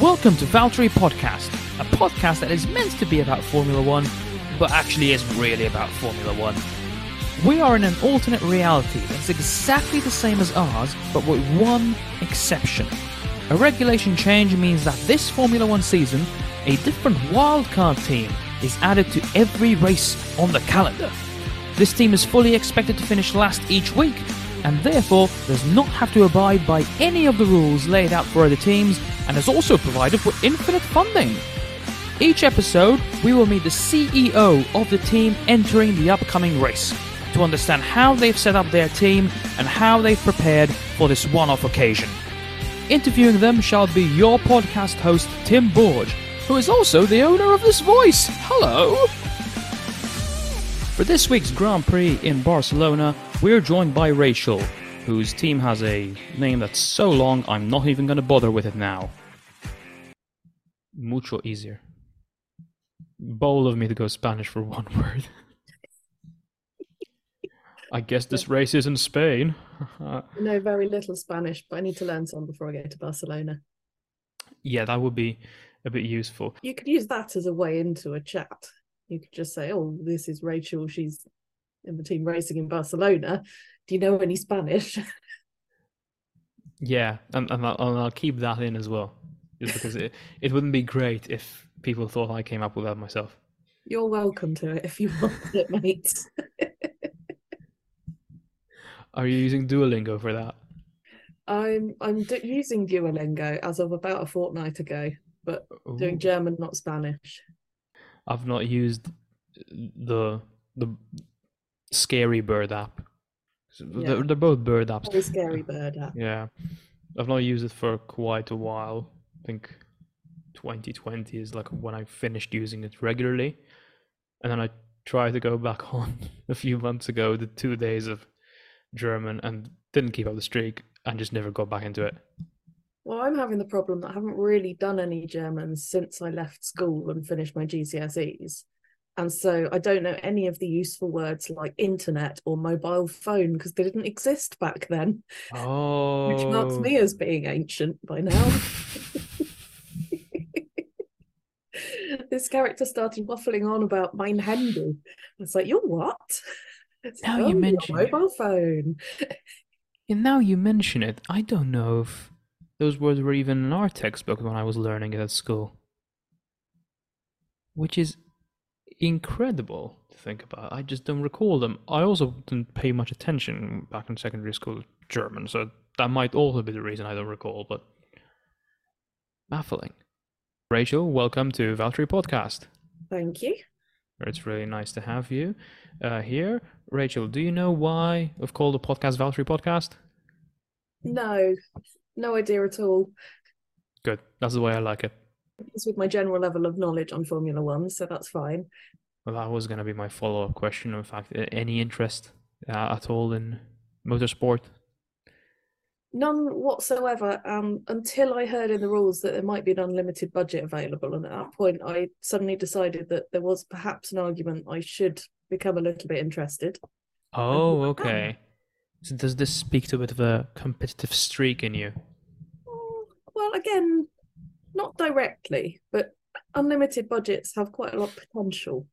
Welcome to Valtteri Podcast, a podcast that is meant to be about Formula One, but actually isn't really about Formula One. We are in an alternate reality that's exactly the same as ours, but with one exception. A regulation change means that this Formula One season, a different wildcard team is added to every race on the calendar. This team is fully expected to finish last each week, and therefore does not have to abide by any of the rules laid out for other teams, and is also provided with infinite funding. Each episode, we will meet the CEO of the team entering the upcoming race to understand how they've set up their team and how they've prepared for this one off occasion. Interviewing them shall be your podcast host, Tim Borge, who is also the owner of this voice. Hello! For this week's Grand Prix in Barcelona, we're joined by Rachel, whose team has a name that's so long I'm not even going to bother with it now. Mucho easier. Bold of me to go Spanish for one word. I guess this race is in Spain. I know very little Spanish, but I need to learn some before I go to Barcelona. yeah, that would be a bit useful. You could use that as a way into a chat. You could just say, "Oh, this is Rachel. She's in the team racing in Barcelona. Do you know any Spanish?" Yeah, and, and, I'll, and I'll keep that in as well. Just because it, it wouldn't be great if people thought I came up with that myself. You're welcome to it if you want it, mate. Are you using Duolingo for that? I'm I'm d- using Duolingo as of about a fortnight ago, but doing German, not Spanish. I've not used the the Scary Bird app. Yeah. They're, they're both bird apps. Very scary bird app. Yeah, I've not used it for quite a while. I think 2020 is like when I finished using it regularly, and then I tried to go back on a few months ago, the two days of German, and didn't keep up the streak, and just never got back into it. Well, I'm having the problem that I haven't really done any German since I left school and finished my GCSEs. And so I don't know any of the useful words like internet or mobile phone because they didn't exist back then, Oh, which marks me as oh. being ancient by now. this character started waffling on about mein Handy. It's like, you're what? It's Now like, you "Oh, your mention it." mobile phone. And now you mention it, I don't know if those words were even in our textbook when I was learning it at school. Which is incredible to think about. I just don't recall them. I also didn't pay much attention back in secondary school German, so that might also be the reason I don't recall, but baffling. Rachel, welcome to Valtteri Podcast. Thank you. It's really nice to have you uh, here. Rachel, do you know why we've called the podcast Valtteri Podcast? No, no idea at all. Good. That's the way I like it. It's with my general level of knowledge on Formula One, so that's fine. Well, that was going to be my follow up question. In fact, any interest uh, at all in motorsport? None whatsoever. Um, until I heard in the rules that there might be an unlimited budget available, and at that point, I suddenly decided that there was perhaps an argument I should become a little bit interested. Oh, okay. So does this speak to a bit of a competitive streak in you? Mm, Well, again, not directly, but unlimited budgets have quite a lot of potential.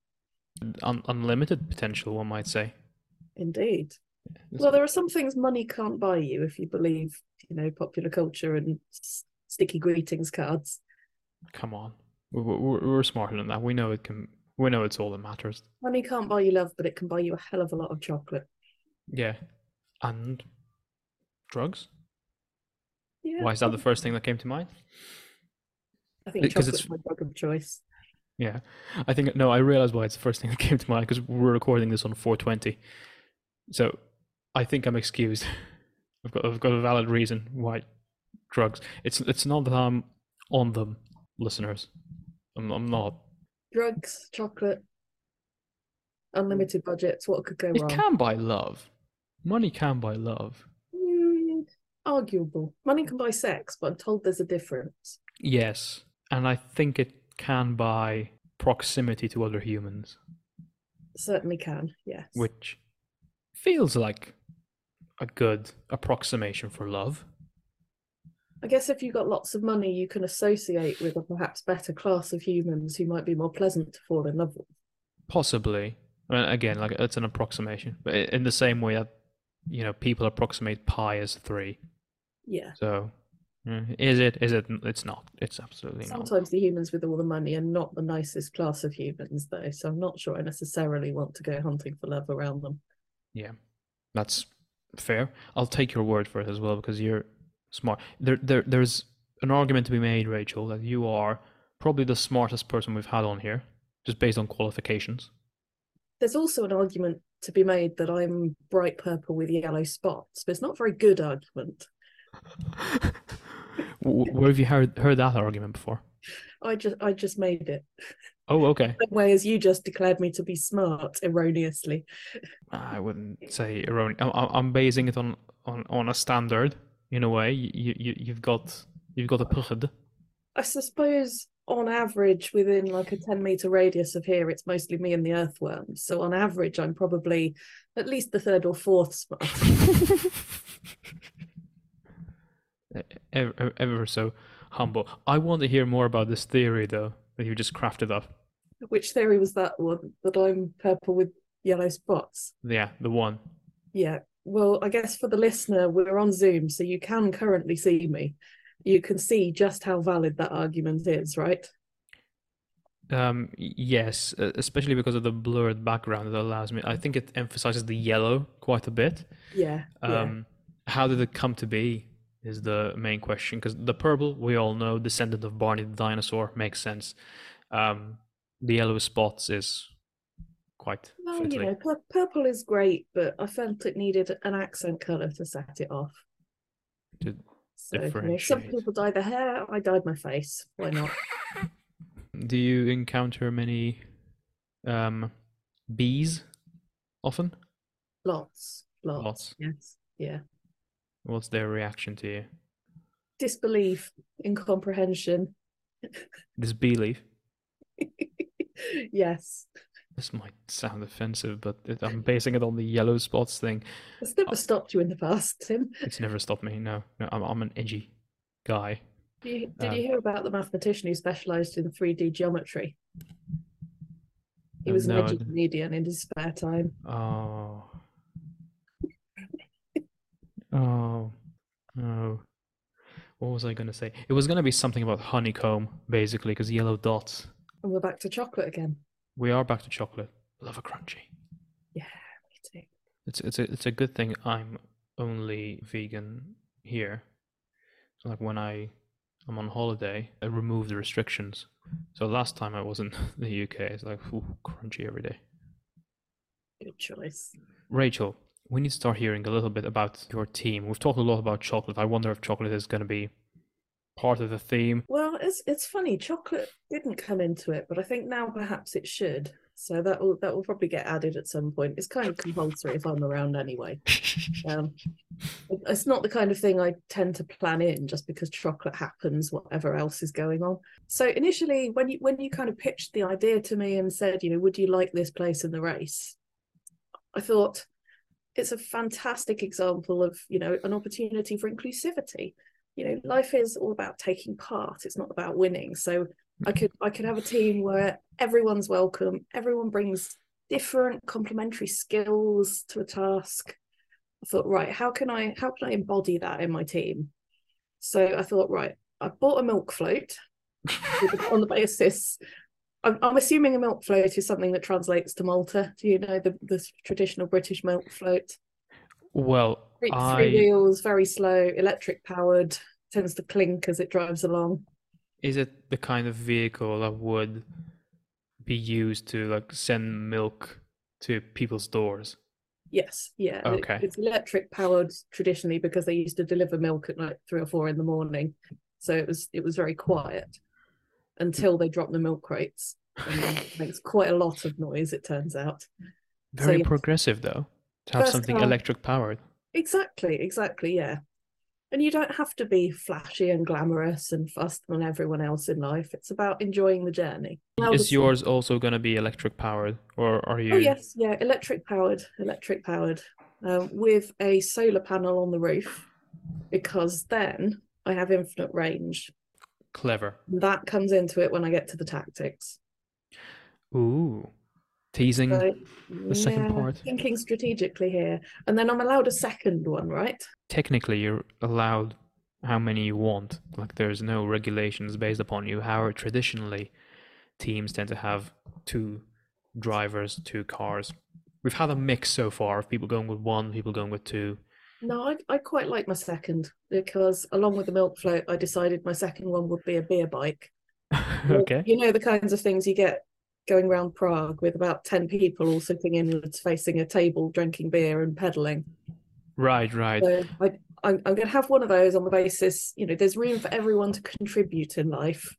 Un- unlimited potential, one might say. Indeed. It's- Well, there are some things money can't buy you if you believe, you know, popular culture and s- sticky greetings cards. Come on, we're, we're, we're smarter than that. We know it can. We know it's all that matters. Money can't buy you love, but it can buy you a hell of a lot of chocolate. Yeah, and drugs. Yeah, Why is that the first thing that came to mind? I think because it's- my drug of choice. Yeah, I think no. I realized why it's the first thing that came to mind because we're recording this on 420, so I think I'm excused. I've got I've got a valid reason why drugs. It's it's not that I'm on them, listeners. I'm I'm not. Drugs, chocolate, unlimited budgets. What could go wrong? It wrong? can buy love. Money can buy love. Mm, arguable. Money can buy sex, but I'm told there's a difference. Yes, and I think it can buy proximity to other humans, Certainly can. Yes. which feels like a good approximation for love. I guess if you've got lots of money, you can associate with a perhaps better class of humans who might be more pleasant to fall in love with. Possibly. I mean, again, like it's an approximation, but in the same way that you know people approximate pi as three. Yeah. So, Mm-hmm. is it? Is it? It's not. It's absolutely not. Sometimes the humans with all the money are not the nicest class of humans, though. So I'm not sure I necessarily want to go hunting for love around them. Yeah, that's fair. I'll take your word for it as well because you're smart. There, there, there's an argument to be made, Rachel, that you are probably the smartest person we've had on here, just based on qualifications. There's also an argument to be made that I'm bright purple with yellow spots, but it's not a very good argument. Where have you heard heard that argument before? I just I just made it. Oh, okay. Same way as you just declared me to be smart erroneously. I wouldn't say erroneous. I'm, I'm basing it on, on, on a standard in a way. You, you you've got you've got a pugd. I suppose on average, within like a 10 meter radius of here, it's mostly me and the earthworms. So on average, I'm probably at least the third or fourth smart. ever, ever so humble. I want to hear more about this theory, though, that you just crafted up. Which theory was that one? That I'm purple with yellow spots? Yeah, the one. Yeah. Well, I guess for the listener, we're on Zoom, so you can currently see me. You can see just how valid that argument is, right? Um, yes, especially because of the blurred background that allows me. I think it emphasizes the yellow quite a bit. Yeah. Um, yeah. how did it come to be? Is the main question because the purple we all know, descendant of Barney the dinosaur, makes sense. Um, the yellow spots is quite. Well, you know, pur- purple is great, but I felt it needed an accent color to set it off. To so, you know, some people dye their hair. I dyed my face. Why not? Do you encounter many um, bees often? Lots, lots. Lots. Yes. Yeah. What's their reaction to you? Disbelief, incomprehension. Disbelief. yes. This might sound offensive, but it, I'm basing it on the yellow spots thing. It's never stopped you in the past, Tim. It's never stopped me. No, no, I'm I'm an edgy guy. Did you, did um, you hear about the mathematician who specialised in 3D geometry? He was no, an edgy comedian in his spare time. Oh. Oh. Oh. What was I going to say? It was going to be something about honeycomb, basically, because yellow dots. And we're back to chocolate again. We are back to chocolate. Love a crunchy. Yeah, me too. It's it's a it's a good thing I'm only vegan here. So like when I I'm on holiday, I remove the restrictions. So last time I was in the UK, it's like ooh, crunchy every day. Good choice. Rachel, we need to start hearing a little bit about your team. We've talked a lot about chocolate. I wonder if chocolate is going to be part of the theme. Well, it's it's funny. Chocolate didn't come into it, but I think now perhaps it should. So that will that will probably get added at some point. It's kind of compulsory if I'm around anyway. Um, it's not the kind of thing I tend to plan in just because chocolate happens, whatever else is going on. So initially, when you when you kind of pitched the idea to me and said, you know, would you like this place in the race? I thought it's a fantastic example of you know an opportunity for inclusivity. You know life is all about taking part. It's not about winning. So i mm-hmm. could i could have a team where everyone's welcome everyone brings different complementary skills to a task. I thought right how can i how can i embody that in my team? So i thought right i bought a milk float on the basis I'm, I'm assuming a milk float is something that translates to Malta. Do you know the, the traditional British milk float? Well, three, I... three wheels, very slow, electric powered, tends to clink as it drives along. Is it the kind of vehicle that would be used to like send milk to people's doors? Yes, yeah. Okay. It's electric powered traditionally because they used to deliver milk at like three or four in the morning. So it was it was very quiet until they drop the milk crates. It makes quite a lot of noise, it turns out. Very so, progressive though to have something car. electric powered. Exactly, exactly, yeah. And you don't have to be flashy and glamorous and fussed than everyone else in life. It's about enjoying the journey. Is yours also going to be electric powered, or are you? Oh yes, yeah, electric powered, electric powered, um, with a solar panel on the roof, because then I have infinite range. Clever. That comes into it when I get to the tactics. Ooh. Teasing So, the second yeah, part. Thinking strategically here. And then I'm allowed a second one, right? Technically, you're allowed how many you want. Like, there's no regulations based upon you. However, traditionally, teams tend to have two drivers, two cars. We've had a mix so far of people going with one, people going with two. No, I, I quite like my second because along with the milk float, I decided my second one would be a beer bike. okay. You know the kinds of things you get going around Prague with about 10 people all sitting inwards facing a table drinking beer and pedaling. Right, right. So I, I'm, I'm going to have one of those on the basis, you know, there's room for everyone to contribute in life.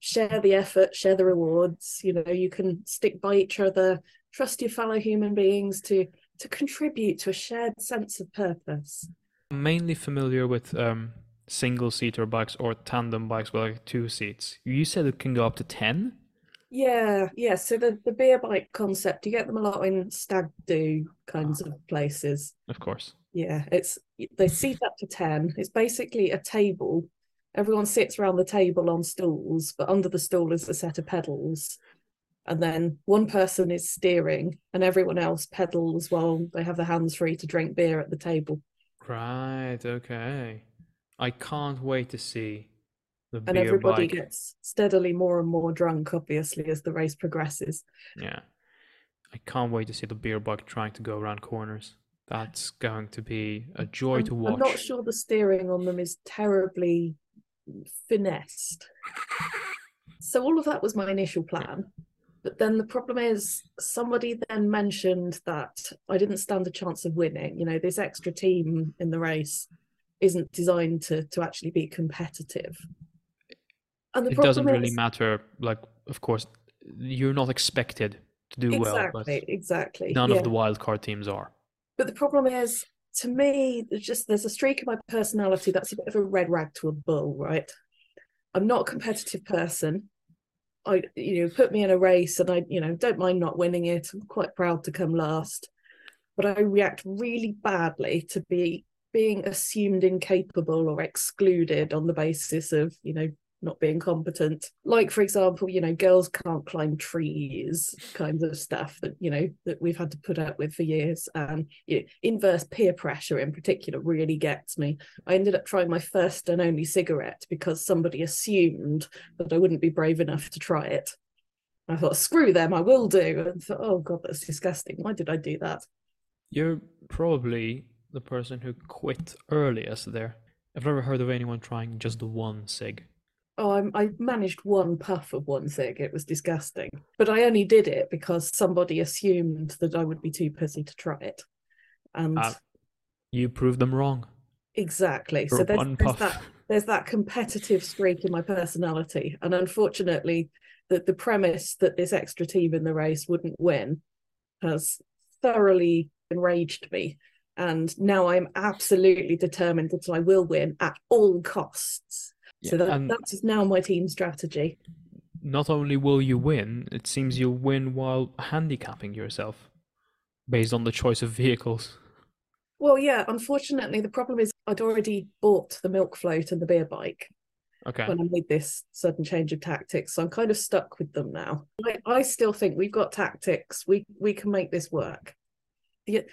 Share the effort, share the rewards. You know, you can stick by each other, trust your fellow human beings to to contribute to a shared sense of purpose. I'm mainly familiar with um, single seater bikes or tandem bikes with like two seats. You said it can go up to 10? Yeah, yeah. So the, the beer bike concept, you get them a lot in stag do kinds of places. Of course. Yeah, it's they seat up to 10. It's basically a table. Everyone sits around the table on stools, but under the stool is a set of pedals. And then one person is steering and everyone else pedals while they have their hands free to drink beer at the table. Right, okay. I can't wait to see the beer. And everybody bike. gets steadily more and more drunk, obviously, as the race progresses. Yeah. I can't wait to see the beer bike trying to go around corners. That's going to be a joy I'm, to watch. I'm not sure the steering on them is terribly finessed. So all of that was my initial plan. But then the problem is somebody then mentioned that I didn't stand a chance of winning. You know, this extra team in the race isn't designed to to actually be competitive. And the It doesn't really matter. Like, of course, you're not expected to do well, but exactly, exactly. none yeah. of the wildcard teams are. But the problem is, to me, there's just there's a streak in my personality that's a bit of a red rag to a bull, right? I'm not a competitive person. I, you know, put me in a race, and I, you know, don't mind not winning it. I'm quite proud to come last, but I react really badly to be being assumed incapable or excluded on the basis of, you know, not being competent. Like, for example, you know, girls can't climb trees, kinds of stuff that, you know, that we've had to put up with for years. And you know, inverse peer pressure in particular really gets me. I ended up trying my first and only cigarette because somebody assumed that I wouldn't be brave enough to try it. I thought, screw them, I will do. And thought, oh God, that's disgusting. Why did I do that? You're probably the person who quit earliest there. I've never heard of anyone trying just the one sig. Oh, I, I managed one puff of one cig. It was disgusting. But I only did it because somebody assumed that I would be too pussy to try it. And Ah, You proved them wrong. exactly. For So there's, there's that there's that competitive streak in my personality. And unfortunately, the, the premise that this extra team in the race wouldn't win has thoroughly enraged me. And now I'm absolutely determined that I will win at all costs. So that, and- that is now my team strategy. Not only will you win, it seems you'll win while handicapping yourself based on the choice of vehicles. Well, yeah, unfortunately, the problem is I'd already bought the milk float and the beer bike Okay. when I made this sudden change of tactics. So I'm kind of stuck with them now. I, I still think we've got tactics. We we can make this work. The,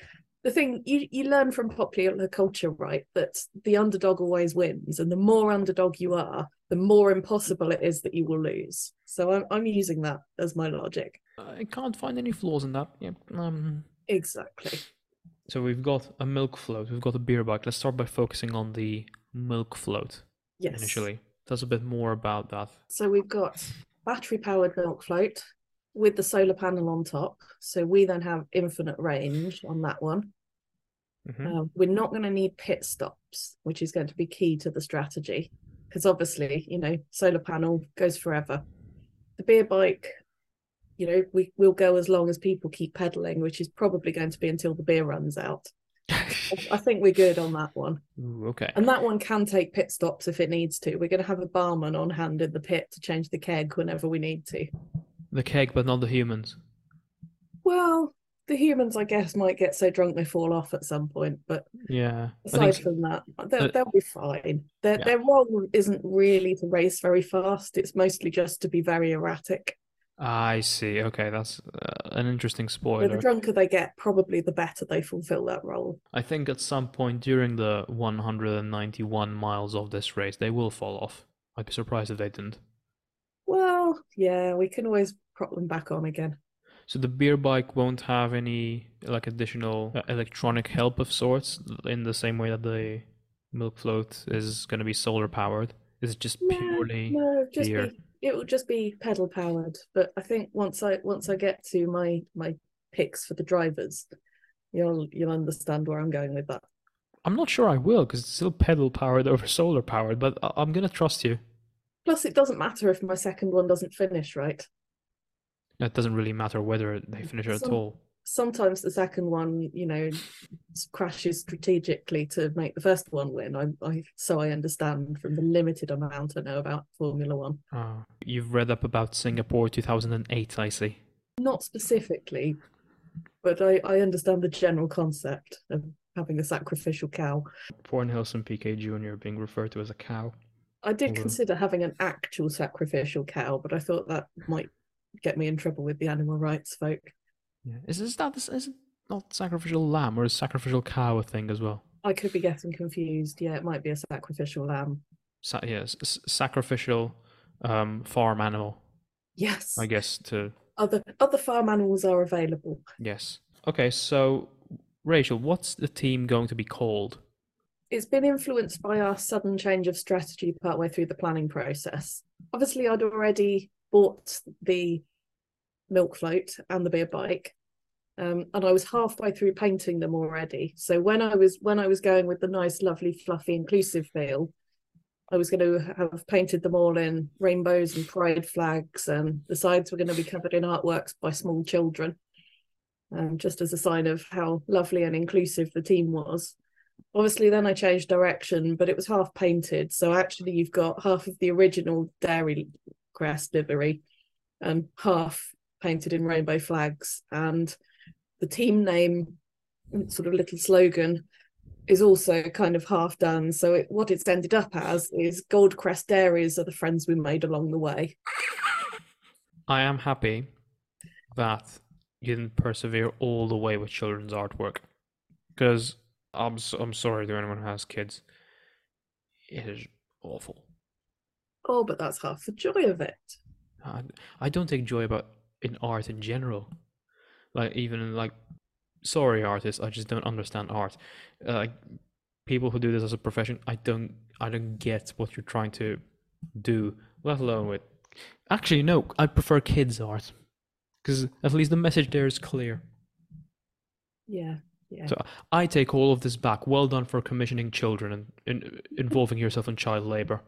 the thing you, you learn from popular culture, right, that the underdog always wins. And the more underdog you are, the more impossible it is that you will lose. So I'm I'm using that as my logic. I can't find any flaws in that. Yeah. Um, Exactly. so we've got a milk float, we've got a beer bike. Let's start by focusing on the milk float Yes. initially. Tell us a bit more about that. So we've got battery powered milk float with the solar panel on top. So we then have infinite range on that one. Mhm. Um, we're not going to need pit stops, which is going to be key to the strategy because obviously, you know, solar panel goes forever. The beer bike, you know, we will go as long as people keep pedaling, which is probably going to be until the beer runs out. I, I think we're good on that one. Ooh, okay. And that one can take pit stops if it needs to. We're going to have a barman on hand in the pit to change the keg whenever we need to. The keg, but not the humans. Well, the humans, I guess, might get so drunk they fall off at some point, but Yeah. Aside from that, they'll, they'll be fine. Their Yeah. their role isn't really to race very fast. It's mostly just to be very erratic. I see. Okay, that's uh, an interesting So the drunker they get, probably the better they fulfill that role. I think at some point during the 191 miles of this race, they will fall off. I'd be surprised if they didn't. Well, yeah, we can always prop them back on again. So the beer bike won't have any like additional uh, electronic help of sorts in the same way that the milk float is going to be solar powered. Is it just No, purely no, just beer? be it will just be pedal powered. But I think once I once I get to my my picks for the drivers, you'll you'll understand where I'm going with that. I'm not sure I will because it's still pedal powered over solar powered, but I- I'm gonna trust you. Plus, it doesn't matter if my second one doesn't finish, right? It doesn't really matter whether they finish it at all. Sometimes the second one, you know, crashes strategically to make the first one win. I, I so I understand from the limited amount I know about Formula One. Ah, you've read up about Singapore 2008, I see. Not specifically, but I, I understand the general concept of having a sacrificial cow. Poor Nelson Piquet Jr. being referred to as a cow. I did Although- consider having an actual sacrificial cow, but I thought that might get me in trouble with the animal rights folk. Yeah. Is, is that is not sacrificial lamb or is sacrificial cow a thing as well? I could be getting confused. Yeah, it might be a sacrificial lamb. Sa- yes, s- sacrificial um, farm animal, Yes. I guess. To Other other farm animals are available. yes. Okay, so Rachel, what's the team going to be called? It's been influenced by our sudden change of strategy partway through the planning process. Obviously, I'd already bought the milk float and the beer bike. Um, and I was halfway through painting them already. So when I was when I was going with the nice, lovely, fluffy, inclusive feel, I was going to have painted them all in rainbows and pride flags, and the sides were going to be covered in artworks by small children, um, just as a sign of how lovely and inclusive the team was. Obviously, then I changed direction, but it was half painted. So actually, you've got half of the original Dairy Crest livery and half painted in rainbow flags. And the team name, sort of little slogan, is also kind of half done. So it, what it's ended up as is Goldcrest Dairies are the friends we made along the way. I am happy that you didn't persevere all the way with children's artwork, because I'm s- I'm sorry to anyone who has kids. It is awful. Oh, but that's half the joy of it. I, I don't take joy about in art in general. Like even like sorry artists, I just don't understand art. Uh, Like people who do this as a profession, I don't I don't get what you're trying to do, let alone with Actually no, I prefer kids art. Cuz at least the message there is clear. Yeah, yeah. So I take all of this back. Well done for commissioning children and in, involving yourself in child labor.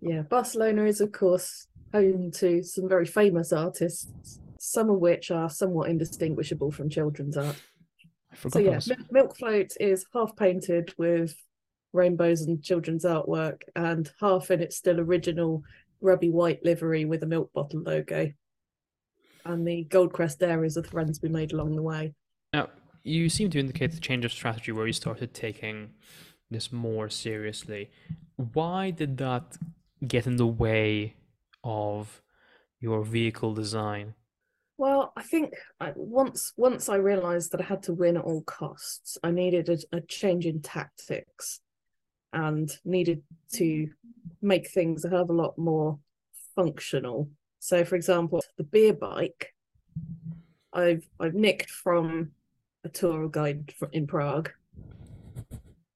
Yeah, Barcelona is, of course, home to some very famous artists, some of which are somewhat indistinguishable from children's art. Forgot So, yeah, Mil- Milk Float is half painted with rainbows and children's artwork, and half in its still original grubby white livery with a milk bottle logo. And the Goldcrest Dairies are the friends we made along the way. Now, you seem to indicate the change of strategy where you started taking this more seriously. Why did that get in the way of your vehicle design? Well, I think I, once once I realised that I had to win at all costs, I needed a, a change in tactics, and needed to make things a hell of a lot more functional. So, for example, the beer bike, I've I've nicked from a tour guide in Prague,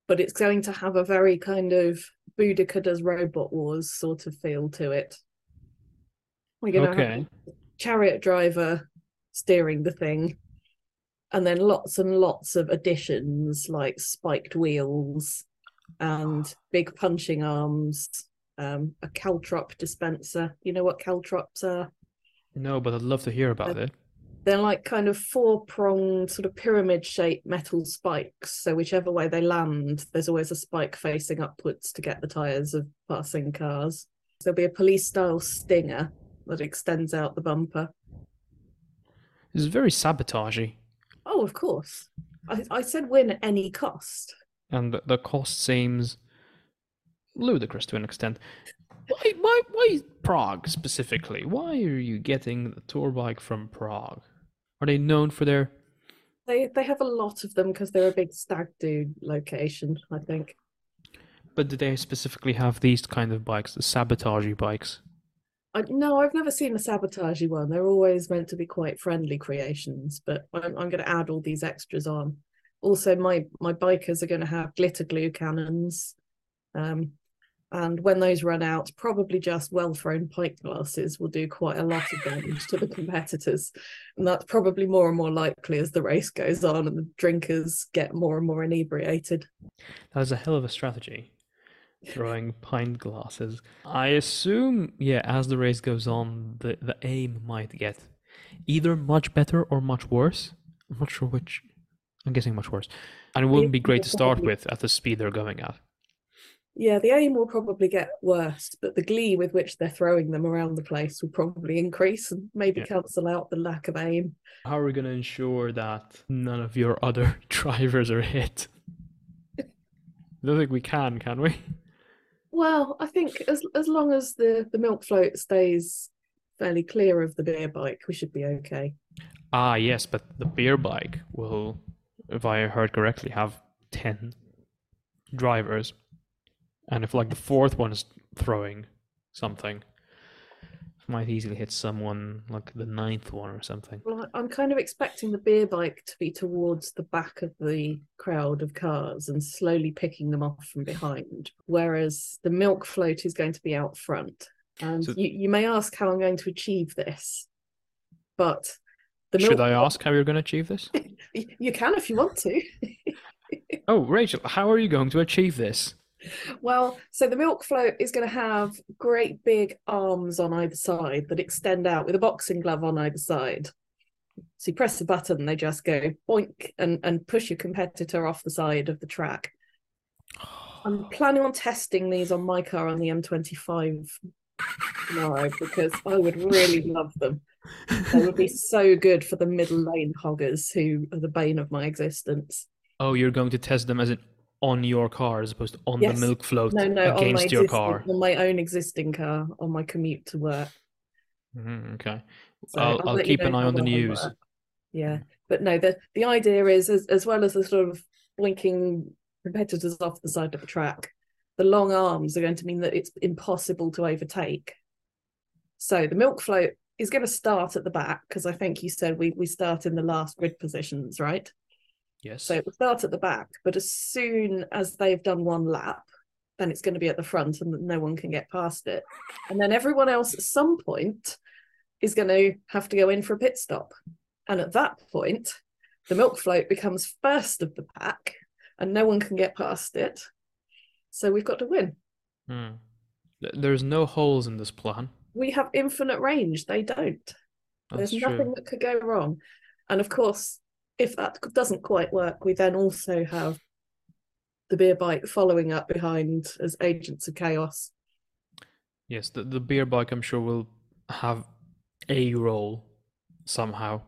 but it's going to have a very kind of Boudica does Robot Wars sort of feel to it. We're going to have Okay. chariot driver steering the thing and then lots and lots of additions like spiked wheels and big punching arms um a caltrop dispenser you know what caltrops are No, but I'd love to hear about Uh, it. They're like kind of four pronged sort of pyramid shaped metal spikes so whichever way they land there's always a spike facing upwards to get the tires of passing cars there'll be a police style stinger that extends out the bumper It's very sabotagey. Oh, of course. I, I said win at any cost. And the, the cost seems ludicrous to an extent. Why, why, why Prague specifically? Why are you getting the tour bike from Prague? Are they known for their? They they have a lot of them because they're a big stag do location. I think. But do they specifically have these kind of bikes, the sabotagey bikes? I, no, I've never seen a sabotagey one. They're always meant to be quite friendly creations, but I'm, I'm going to add all these extras on. Also, my my bikers are going to have glitter glue cannons, um, and when those run out, probably just well thrown pint glasses will do quite a lot of damage to the competitors. And that's probably more and more likely as the race goes on and the drinkers get more and more inebriated. That is a hell of a strategy. Throwing pint glasses. I assume, yeah, as the race goes on, the, the aim might get either much better or much worse. I'm not sure which. I'm guessing much worse. And it wouldn't be great to start with at the speed they're going at. Yeah, the aim will probably get worse, but the glee with which they're throwing them around the place will probably increase and maybe Yeah. cancel out the lack of aim. How are we going to ensure that none of your other drivers are hit? I don't think we can, can we? Well, I think as as long as the, the milk float stays fairly clear of the beer bike, we should be okay. Ah, yes, but the beer bike will, if I heard correctly, have 10 drivers. And if, like, the fourth one is throwing something, it might easily hit someone, like the ninth one or something. Well, I- I'm kind of expecting the beer bike to be towards the back of the crowd of cars and slowly picking them off from behind, whereas the milk float is going to be out front. And So- you, you may ask how I'm going to achieve this, but the milk Should I ask how you're going to achieve this? You can if you want to. Oh, Rachel, how are you going to achieve this? Well, so the milk float is going to have great big arms on either side that extend out with a boxing glove on either side. So you press the button, they just go boink and, and push your competitor off the side of the track. I'm planning on testing these on my car on the M25 tomorrow because I would really love them. They would be so good for the middle lane hoggers who are the bane of my existence. Oh, you're going to test them as in on your car as opposed to on Yes. the milk float No, no, against your existing- car. on my own existing car on my commute to work. Mhm, okay. So I'll, I'll you keep an eye on the news. work. Yeah, but no, the the idea is as as well as the sort of blinking competitors off the side of the track, the long arms are going to mean that it's impossible to overtake. So the milk float is going to start at the back because I think you said we we start in the last grid positions, right? Yes. So it will start at the back, but as soon as they've done one lap, then it's going to be at the front and no one can get past it. And then everyone else at some point is going to have to go in for a pit stop. And at that point, the milk float becomes first of the pack and no one can get past it. So we've got to win. Hmm. There's no holes in this plan. We have infinite range. They don't. That's There's nothing true. that could go wrong. And of course, if that doesn't quite work, we then also have the beer bike following up behind as agents of chaos. Yes, the, the beer bike, I'm sure, will have a role somehow.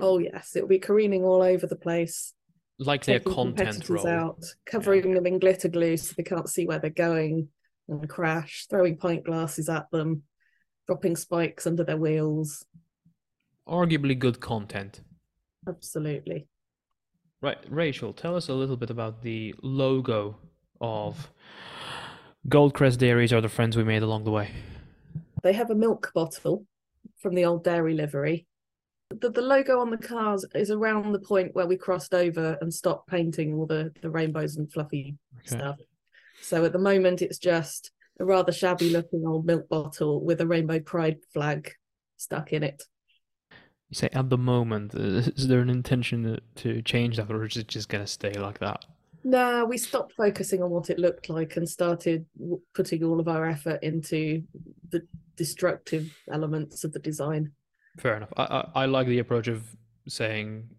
Oh yes, it'll be careening all over the place, Likely a content role. out, covering them in glitter glue so they can't see where they're going, and crash, throwing pint glasses at them, dropping spikes under their wheels. Arguably good content. Absolutely. Right, Rachel, tell us a little bit about the logo of Goldcrest Dairies or the friends we made along the way. They have a milk bottle from the old dairy livery. The, the logo on the cars is around the point where we crossed over and stopped painting all the, the rainbows and fluffy Okay. stuff. So at the moment, it's just a rather shabby looking old milk bottle with a rainbow pride flag stuck in it. You say at the moment, uh, is there an intention to, to change that, or is it just gonna stay like that? No, we stopped focusing on what it looked like and started putting all of our effort into the destructive elements of the design. Fair enough. I, I, I like the approach of saying,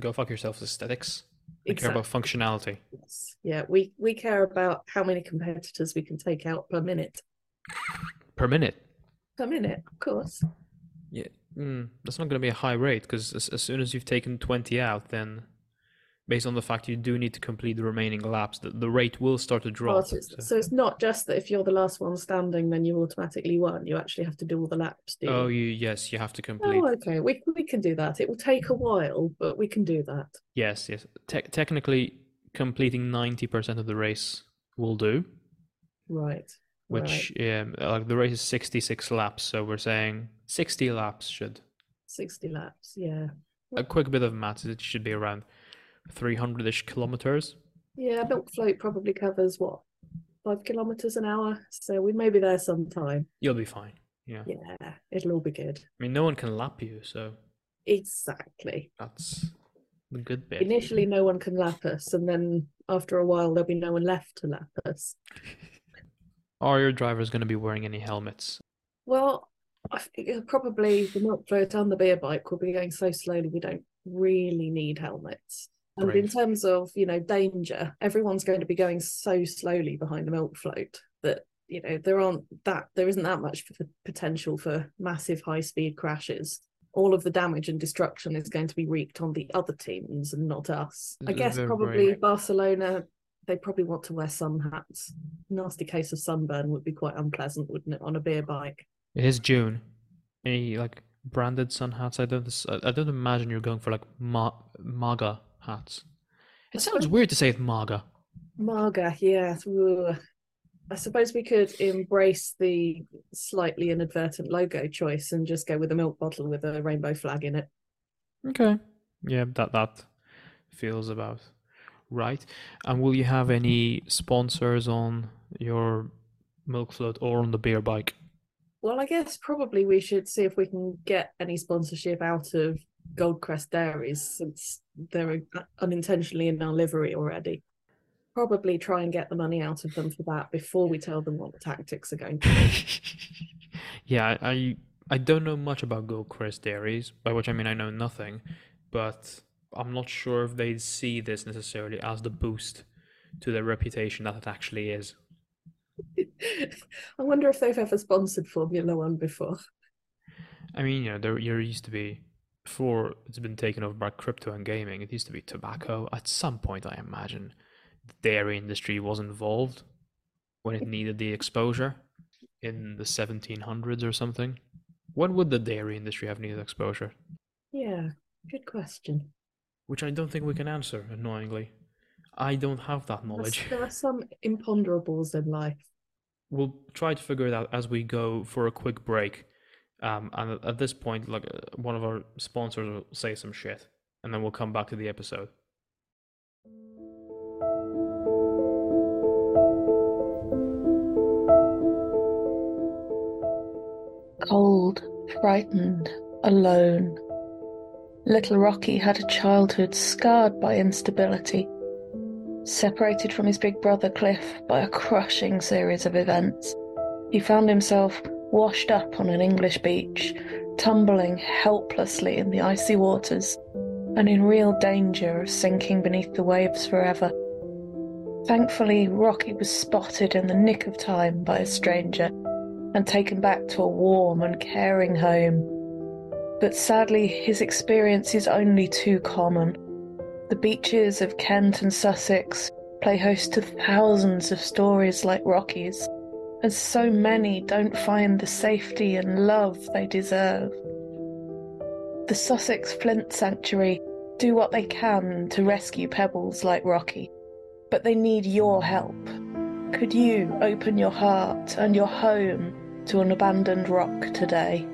"Go fuck yourself, aesthetics." I care about functionality. Yes. Yeah, we we care about how many competitors we can take out per minute. Per minute. Per minute, of course. Mm, that's not going to be a high rate because as, as soon as you've taken 20 out, then based on the fact you do need to complete the remaining laps, the, the rate will start to Oh, drop. so, it's, so- so it's not just that if you're the last one standing, then you automatically won. You actually have to do all the laps. Do you? Oh, you yes, you have to complete. Oh, okay. We we can do that. It will take a while, but we can do that. Yes, yes. Te- technically, completing 90% of the race will do, Right. Which um, like the race is 66 laps, so we're saying 60 laps should. sixty laps. Yeah. A quick bit of maths, it should be around 300ish kilometers. Yeah. Milk float probably covers what five kilometers an hour. So we may be there sometime. You'll be fine. Yeah. Yeah. It'll all be good. I mean, no one can lap you, so Exactly. that's the good bit. Initially, no one can lap us, and then after a while, there'll be no one left to lap us. Are your drivers going to be wearing any helmets? Well, I think probably the milk float and the beer bike will be going so slowly we don't really need helmets. And in terms of, you know, danger, everyone's going to be going so slowly behind the milk float that, you know, there aren't that there isn't that much potential for massive high speed crashes. All of the damage and destruction is going to be wreaked on the other teams and not us. I guess probably brave. Barcelona they probably want to wear sun hats. Nasty case of sunburn would be quite unpleasant, wouldn't it, on a beer bike? It is June. Any like branded sun hats? I don't. I don't imagine you're going for like ma- MAGA hats. It sounds weird to say it MAGA. Marga, yes. I suppose we could embrace the slightly inadvertent logo choice and just go with a milk bottle with a rainbow flag in it. Okay. Yeah, that that feels about right. And will you have any sponsors on your milk float or on the beer bike? Well, I guess probably we should see if we can get any sponsorship out of Goldcrest Dairies since they're unintentionally in our livery already. Probably try and get the money out of them for that before we tell them what the tactics are going to be. yeah, I I- don't know much about Goldcrest Dairies, by which I mean I know nothing, but I'm not sure if they'd see this necessarily as the boost to their reputation that it actually is. I wonder if they've ever sponsored Formula One before. I mean, you know, there, there used to be before it's been taken over by crypto and gaming. It used to be tobacco. At some point, I imagine the dairy industry was involved when it needed the exposure in the 1700s or something. When would the dairy industry have needed exposure? Yeah, good question. Which I don't think we can answer. Annoyingly, I don't have that knowledge. There are some imponderables in life. We'll try to figure it out as we go for a quick break. Um, and at- at this point, like uh, one of our sponsors will say some shit, and then we'll come back to the episode. Cold, frightened, alone. Little Rocky had a childhood scarred by instability, separated from his big brother Cliff by a crushing series of events. He found himself washed up on an English beach, tumbling helplessly in the icy waters, and in real danger of sinking beneath the waves forever. Thankfully, Rocky was spotted in the nick of time by a stranger and taken back to a warm and caring home. But sadly, his experience is only too common. The beaches of Kent and Sussex play host to thousands of stories like Rocky's, and so many don't find the safety and love they deserve. The Sussex Flint Sanctuary do what they can to rescue pebbles like Rocky, but they need your help. Could you open your heart and your home to an abandoned rock today?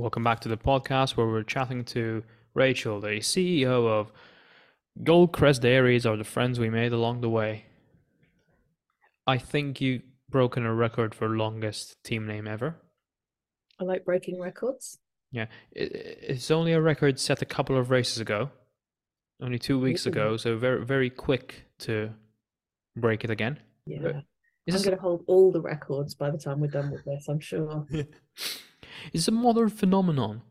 Welcome back to the podcast where we're chatting to Rachel, the CEO of Goldcrest Dairies, or the friends we made along the way. I think you've broken a record for longest team name ever. I like breaking records. Yeah, it's only a record set a couple of races ago, only two weeks ago, so very very quick to break it again. Yeah. Is I'm this, going to hold all the records by the time we're done with this, I'm sure. it's a modern phenomenon.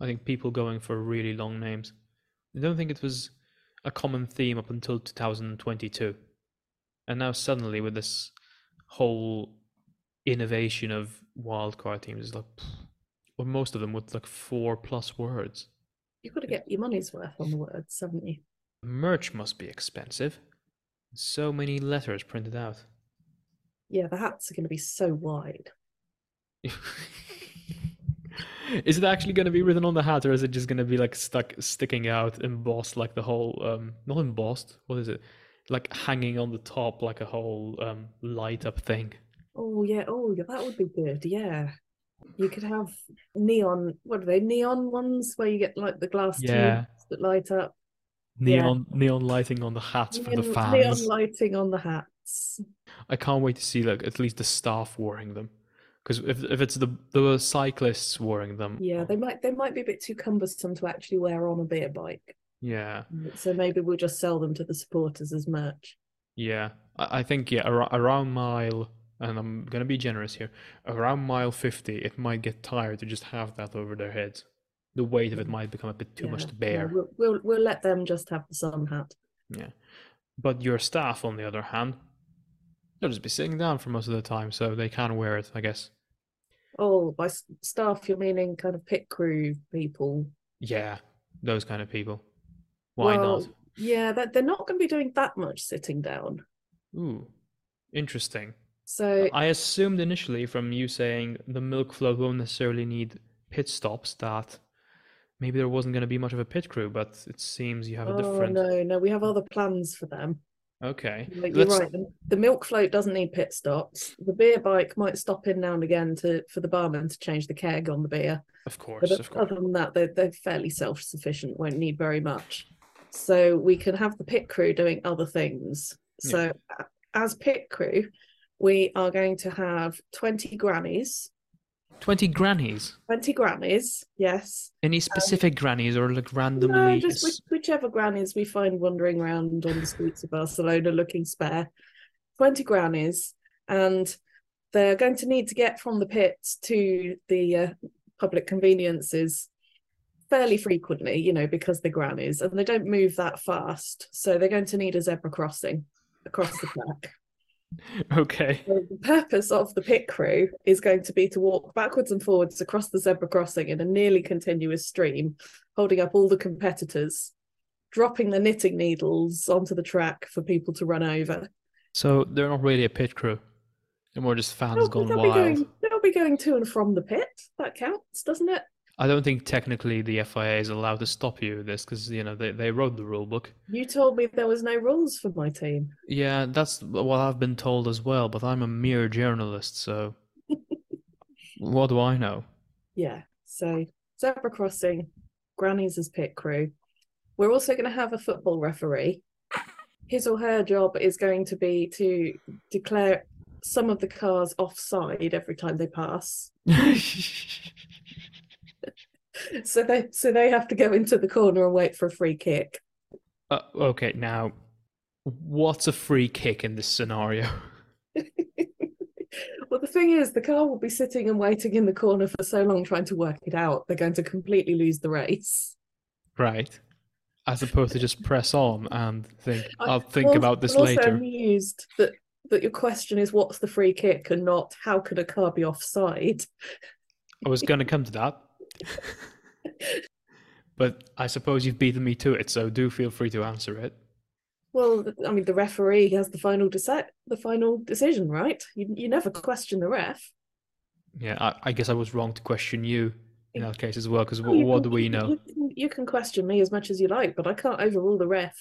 I think people going for really long names. I don't think it was a common theme up until 2022. And now suddenly with this whole innovation of wildcard teams is like well most of them with like four plus words. You've got to get your money's worth on the words, haven't you? Merch must be expensive. So many letters printed out. Yeah, the hats are going to be so wide. is it actually going to be written on the hat or is it just going to be like stuck sticking out embossed like the whole um not embossed what is it like hanging on the top like a whole um light up thing Oh yeah, oh yeah, that would be good. Yeah, you could have neon. What are they? Neon ones where you get like the glass Yeah. tubes that light up. Yeah. neon neon lighting on the hats for the Neon, fans neon lighting on the hats. i can't wait to see like at least the staff wearing them because if, if it's the the cyclists wearing them Yeah, oh. they might they might be a bit too cumbersome to actually wear on a beer bike. yeah mm, So maybe we'll just sell them to the supporters as merch. Yeah, I, I think yeah, ar- around mile, and I'm gonna be generous here. Around mile fifty, it might get tired to just have that over their heads. The weight of it mm. might become a bit too much Yeah, to yeah, bear. we'll, we'll we'll let them just have the sun hat. Yeah, but your staff, on the other hand, they'll just be sitting down for most of the time, so they can wear it, I guess. Oh, by staff you're meaning kind of pit crew people. Yeah, those kind of people. Why Well, not? Yeah, that they're not going to be doing that much sitting down. Ooh, interesting. So I assumed initially from you saying the milk float won't necessarily need pit stops that maybe there wasn't going to be much of a pit crew, but it seems you have a oh different. no, no, we have other plans for them. Okay, Like, you're let's- right. The, the milk float doesn't need pit stops. The beer bike might stop in now and again to for the barman to change the keg on the beer. Of course, But of course. other than that, they're, they're fairly self sufficient, won't need very much. So we can have the pit crew doing other things. Yeah. So, as pit crew, we are going to have 20 grannies. Twenty grannies. 20 grannies, yes. Any specific grannies or like randomly? Um, No, just which, whichever grannies we find wandering around on the streets of Barcelona looking spare. 20 grannies, and they're going to need to get from the pits to the uh, public conveniences fairly frequently, you know, because they're grannies and they don't move that fast. So they're going to need a zebra crossing across the track. Okay. So the purpose of the pit crew is going to be to walk backwards and forwards across the zebra crossing in a nearly continuous stream, holding up all the competitors, dropping the knitting needles onto the track for people to run over. So they're not really a pit crew. They're more just fans They'll, gone they'll wild. be going, they'll be going to and from the pit. That counts, doesn't it? I don't think technically the FIA is allowed to stop you with this because you know they, they wrote the rule book. You told me there was no rules for my team. Yeah, that's what I've been told as well. But I'm a mere journalist, so what do I know? Yeah. So zebra crossing, grannies as pit crew. We're also going to have a football referee. His or her job is going to be to declare some of the cars offside every time they pass. So they so they have to go into the corner and wait for a free kick. uh, okay, now what's a free kick in this scenario? Well, the thing is, the car will be sitting and waiting in the corner for so long trying to work it out. They're going to completely lose the race. Right. As opposed to just press on and think, I'll think Also- about this I'm later. amused that that your question is what's the free kick and not how could a car be offside? I was going to come to that. But I suppose you've beaten me to it, so do feel free to answer it. Well, I mean, the referee has the final deci- the final decision, right? You you never oh. question the ref. Yeah, I, I guess I was wrong to question you in that case as well, because Oh, what, what can- do we know? You can, you can question me as much as you like, but I can't overrule the ref.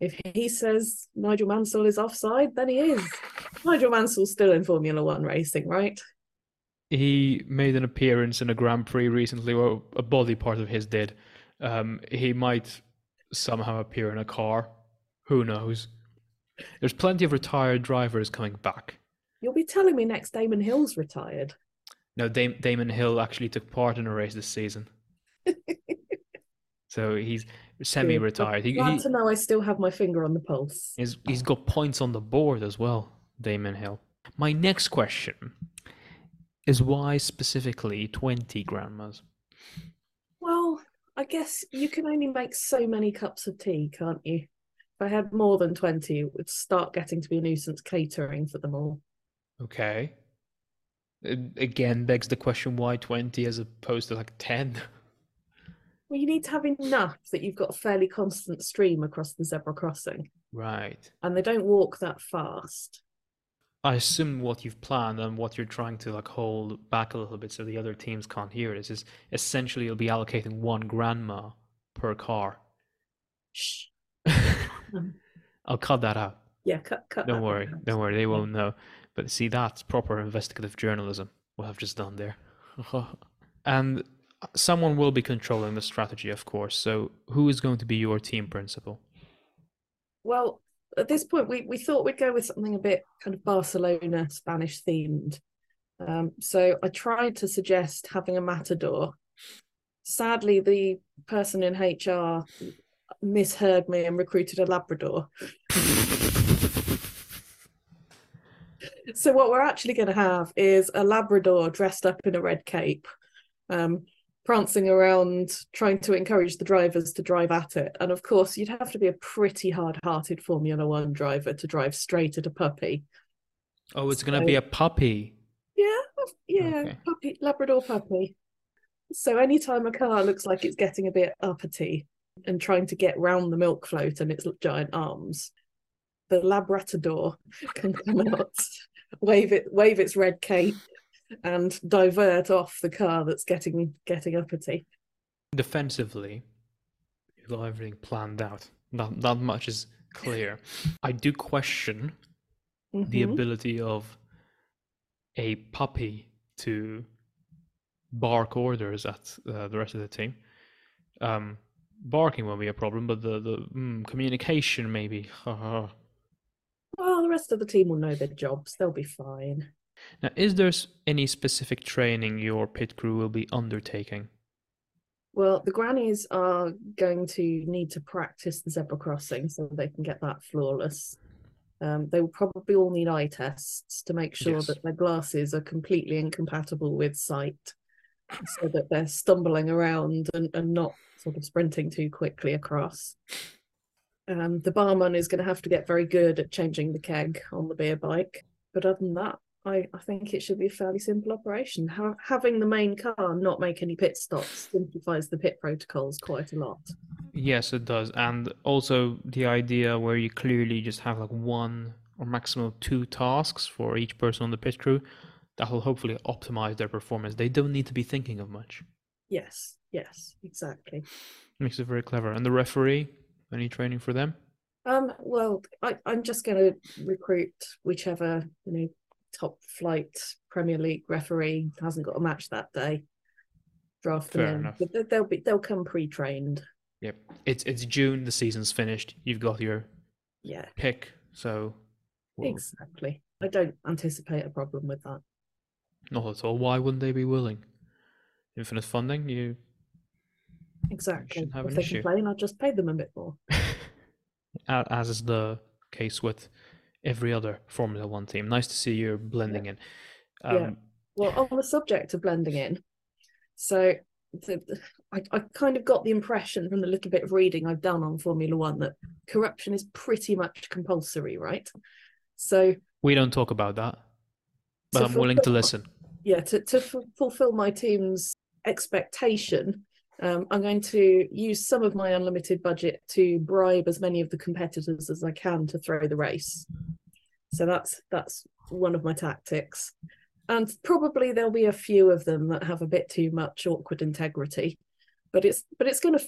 If he says Nigel Mansell is offside, then he is. Nigel Mansell's still in Formula One racing, right? He made an appearance in a Grand Prix recently, or a body part of his did. Um, he might somehow appear in a car. Who knows? There's plenty of retired drivers coming back. You'll be telling me next Damon Hill's retired. No, Dam- Damon Hill actually took part in a race this season. so he's semi-retired. He, Glad he, to know I still have my finger on the pulse. he's, he's got points on the board as well, Damon Hill. My next question is why specifically 20 grandmas? Well, I guess you can only make so many cups of tea, can't you? If I had more than 20, it would start getting to be a nuisance catering for them all. Okay. It again begs the question why 20 as opposed to like 10? Well, you need to have enough that you've got a fairly constant stream across the zebra crossing, Right. and they don't walk that fast. I assume what you've planned and what you're trying to like hold back a little bit so the other teams can't hear this is essentially you'll be allocating one grandma per car. Shh. I'll cut that out. Yeah, cut, cut. Don't that worry. out. Don't worry. They won't know. But see, that's proper investigative journalism. What I've just done there. and someone will be controlling the strategy, of course. So who is going to be your team principal? Well, at this point, we, we thought we'd go with something a bit kind of Barcelona Spanish themed. Um, so I tried to suggest having a matador. Sadly, the person in HR misheard me and recruited a Labrador. So what we're actually going to have is a Labrador dressed up in a red cape, um, prancing around, trying to encourage the drivers to drive at it. And of course, you'd have to be a pretty hard-hearted Formula One driver to drive straight at a puppy. Oh, it's going to be a puppy. Yeah, yeah, Okay. puppy, Labrador puppy. So anytime a car looks like it's getting a bit uppity and trying to get round the milk float and its giant arms, the Labrador can come out, wave it, wave its red cape, and divert off the car that's getting getting uppity. Defensively, you've got everything planned out. That, that much is clear. I do question the Mhm. ability of a puppy to bark orders at uh, the rest of the team. Um, barking won't be a problem, but the the mm, communication maybe. Well, the rest of the team will know their jobs; they'll be fine. Is there any specific training your pit crew will be undertaking? Well, the grannies are going to need to practice the zebra crossing so they can get that flawless. Um, they will probably all need eye tests to make sure Yes. that their glasses are completely incompatible with sight, so that they're stumbling around and, and not sort of sprinting too quickly across. Um, the barman is going to have to get very good at changing the keg on the beer bike. But other than that, I, I think it should be a fairly simple operation. Ha- having the main car not make any pit stops simplifies the pit protocols quite a lot. Yes, it does, and also the idea where you clearly just have like one or maximum two tasks for each person on the pit crew. That will hopefully optimize their performance. They don't need to be thinking of much. Yes, yes, exactly. Makes it very clever. And the referee, any training for them? Um, well, I, I'm just going to recruit whichever you know top flight Premier League referee hasn't got a match that day. Draft them Fair in, enough. but they- they'll be they'll come pre-trained. Yep. It's it's June. The season's finished. You've got your Yeah, pick. So well, exactly. I don't anticipate a problem with that. not at all. Why wouldn't they be willing? Infinite funding. You Exactly. if they issue. complain, I'll just pay them a bit more. as is the case with every other Formula One team. Nice to see you're blending in. Um, Yeah. Well, on the subject of blending in, so the, I, I kind of got the impression from the little bit of reading I've done on Formula One that corruption is pretty much compulsory, right? So We don't talk about that, but I'm willing to listen. Yeah, to to f- fulfill my team's expectation, um, I'm going to use some of my unlimited budget to bribe as many of the competitors as I can to throw the race. So that's that's one of my tactics. And probably there'll be a few of them that have a bit too much awkward integrity, but it's but it's going to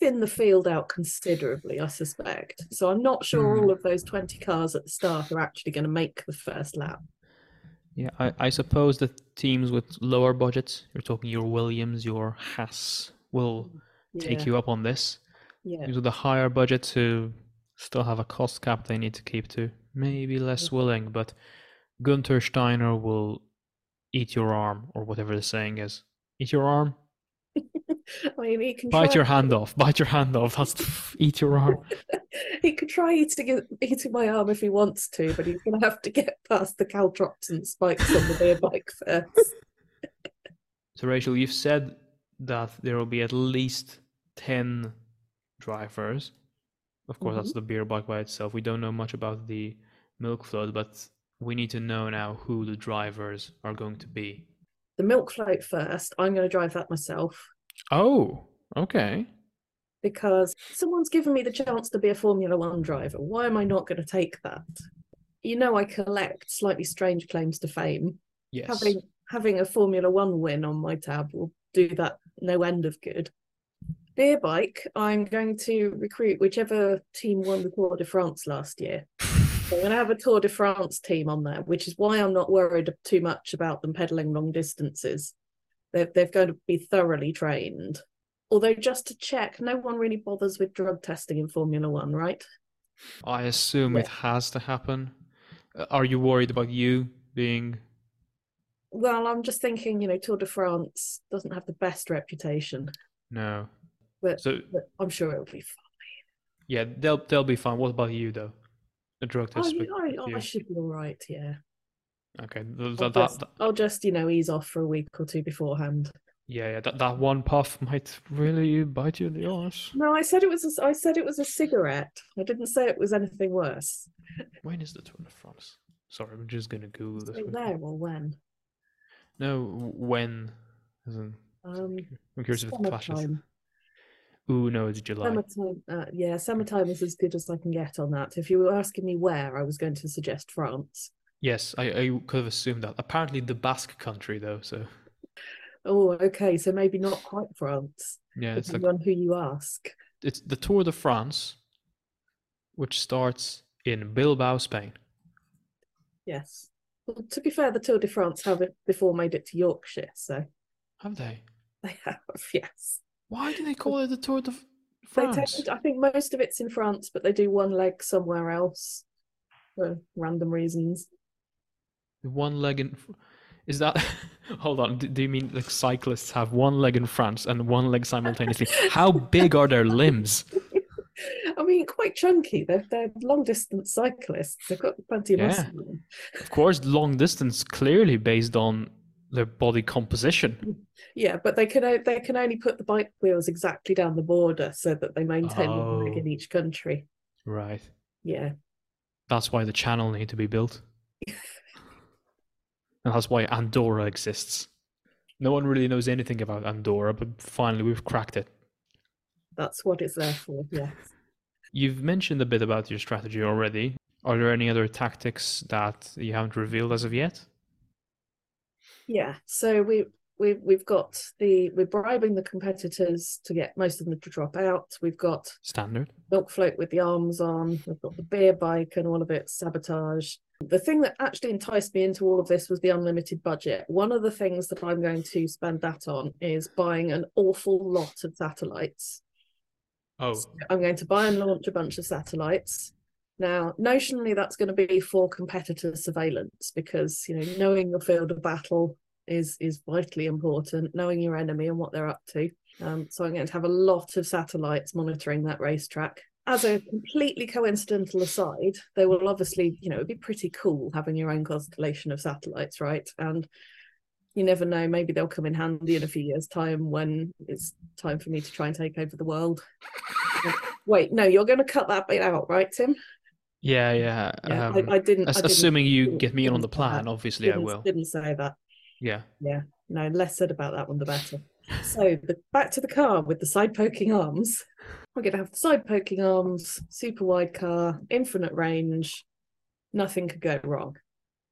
thin the field out considerably, I suspect. So I'm not sure Hmm. all of those 20 cars at the start are actually going to make the first lap. Yeah, I, I suppose the teams with lower budgets, you're talking your Williams, your Haas, will take you up on this. yeah. With a higher budget to still have a cost cap they need to keep to, maybe less willing, but Gunter Steiner will eat your arm, or whatever the saying is. Eat your arm? I mean, he can Bite try, your hand off. Bite your hand off. That's eat your arm. he could try eating eating my arm if he wants to, but he's going to have to get past the caltrops and spikes on the beer bike first. So, Rachel, you've said that there will be at least 10 drivers. Of course, that's mm-hmm. the beer bike by itself. We don't know much about the milk float, but we need to know now who the drivers are going to be. The milk float first. I'm going to drive that myself Oh, okay. because someone's given me the chance to be a Formula One driver. Why am I not going to take that? You know, I collect slightly strange claims to fame. Yes. Having having a Formula One win on my tab will do that no end of good. Beer bike, I'm going to recruit whichever team won the Tour de France last year. So I'm going to have a Tour de France team on there, which is why I'm not worried too much about them pedaling long distances. They're, they're going to be thoroughly trained. Although, just to check, no one really bothers with drug testing in Formula One, right? I assume it has to happen. Uh, Are you worried about you being Well, I'm just thinking, you know, Tour de France doesn't have the best reputation, no? but, So but I'm sure it'll be fine. yeah, they'll they'll be fine. What about you though? The drug Oh, test. with- I, with I should be all right, yeah. Okay, I'll that, just, that- I'll just, you know, ease off for a week or two beforehand. yeah, yeah, that, that one puff might really bite you in the arse. No, I said it was. A, I said it was a cigarette. I didn't say it was anything worse. When is the Tour de France? Sorry, I'm just gonna Google this. There or when? No, when? In, Um, I'm curious if it summertime. Ooh, no, it's July. Summertime. Uh, yeah, summertime is as good as I can get on that. If you were asking me where, I was going to suggest France. Yes, I, I could have assumed that. Apparently, the Basque country, though. So Oh, okay. So maybe not quite France, yeah, it's like depending on who you ask. it's the Tour de France, which starts in Bilbao, Spain. Yes. Well, to be fair, the Tour de France have it before made it to Yorkshire, so Have they? they have. Yes. Why do they call it the Tour de France? tend, I think most of it's in France, but they do one leg somewhere else for random reasons. The One leg in is that? Hold on. Do, do you mean like cyclists have one leg in France and one leg simultaneously? How big are their limbs? Mean, quite chunky. They're they're long distance cyclists. They've got plenty of Yeah. muscle. Of course, long distance clearly based on their body composition. Yeah, but they can o- they can only put the bike wheels exactly down the border so that they maintain one oh. leg Oh. in each country. Right. Yeah, That's why the channel need to be built. and that's why Andorra exists. No one really knows anything about Andorra, but finally we've cracked it. that's what it's there for. Yes. You've mentioned a bit about your strategy already. Are there any other tactics that you haven't revealed as of yet? Yeah. So we we we've got the we're bribing the competitors to get most of them to drop out. We've got Standard. milk float with the arms on. We've got the beer bike and all of its sabotage. The thing that actually enticed me into all of this was the unlimited budget. One of the things that I'm going to spend that on is buying an awful lot of satellites. Oh, I'm going to buy and launch a bunch of satellites. Now, notionally, that's going to be for competitor surveillance because you know knowing your field of battle is is vitally important. Knowing your enemy and what they're up to. Um, so I'm going to have a lot of satellites monitoring that racetrack. As a completely coincidental aside, they will obviously, you know, it'd be pretty cool having your own constellation of satellites, right? And you never know, maybe they'll come in handy in a few years' time when it's time for me to try and take over the world. Wait, no, you're going to cut that bit out, right, Tim? yeah, yeah. Yeah, um, I, I didn't. as- I didn't- assuming you didn't- get me in on the plan, obviously I will. Didn't say that. Yeah. Yeah. No, less said about that one, the better. So the, back to the car with the side poking arms. We're going to have the side poking arms, super wide car, infinite range. Nothing could go wrong.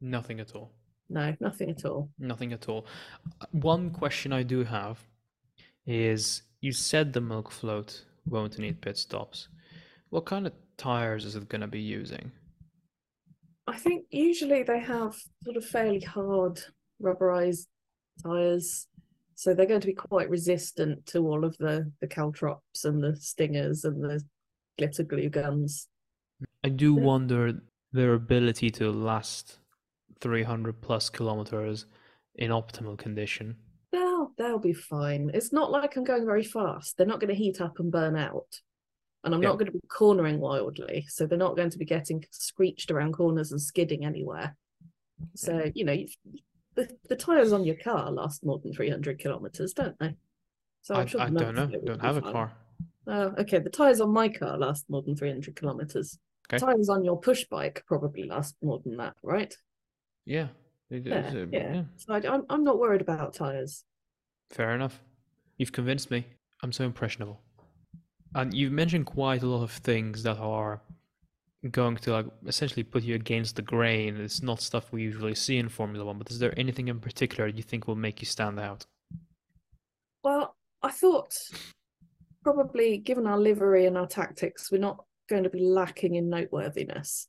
Nothing at all. No, nothing at all. Nothing at all. One question I do have is you said the milk float won't need pit stops. What kind of tires is it going to be using? I think usually they have sort of fairly hard rubberized tires. So they're going to be quite resistant to all of the, the caltrops and the stingers and the glitter glue guns. I do wonder their ability to last 300 plus kilometers in optimal condition. They'll they'll be fine. It's not like I'm going very fast. They're not going to heat up and burn out. And I'm Yeah. not going to be cornering wildly. So they're not going to be getting screeched around corners and skidding anywhere. So, mm. you know, the, the tires on your car last more than 300 kilometers, don't they? So I, sure I don't know. milk float will Don't have a car. Oh, okay. The tires on my car last more than 300 kilometers. Okay. Tires on your push bike probably last more than that, right? Yeah. Yeah, is, uh, yeah. So I, I'm I'm not worried about tires. Fair enough. You've convinced me. I'm so impressionable. And you've mentioned quite a lot of things that are going to like essentially put you against the grain. It's not stuff we usually see in Formula One, but is there anything in particular you think will make you stand out? Well, I thought probably given our livery and our tactics, we're not going to be lacking in noteworthiness.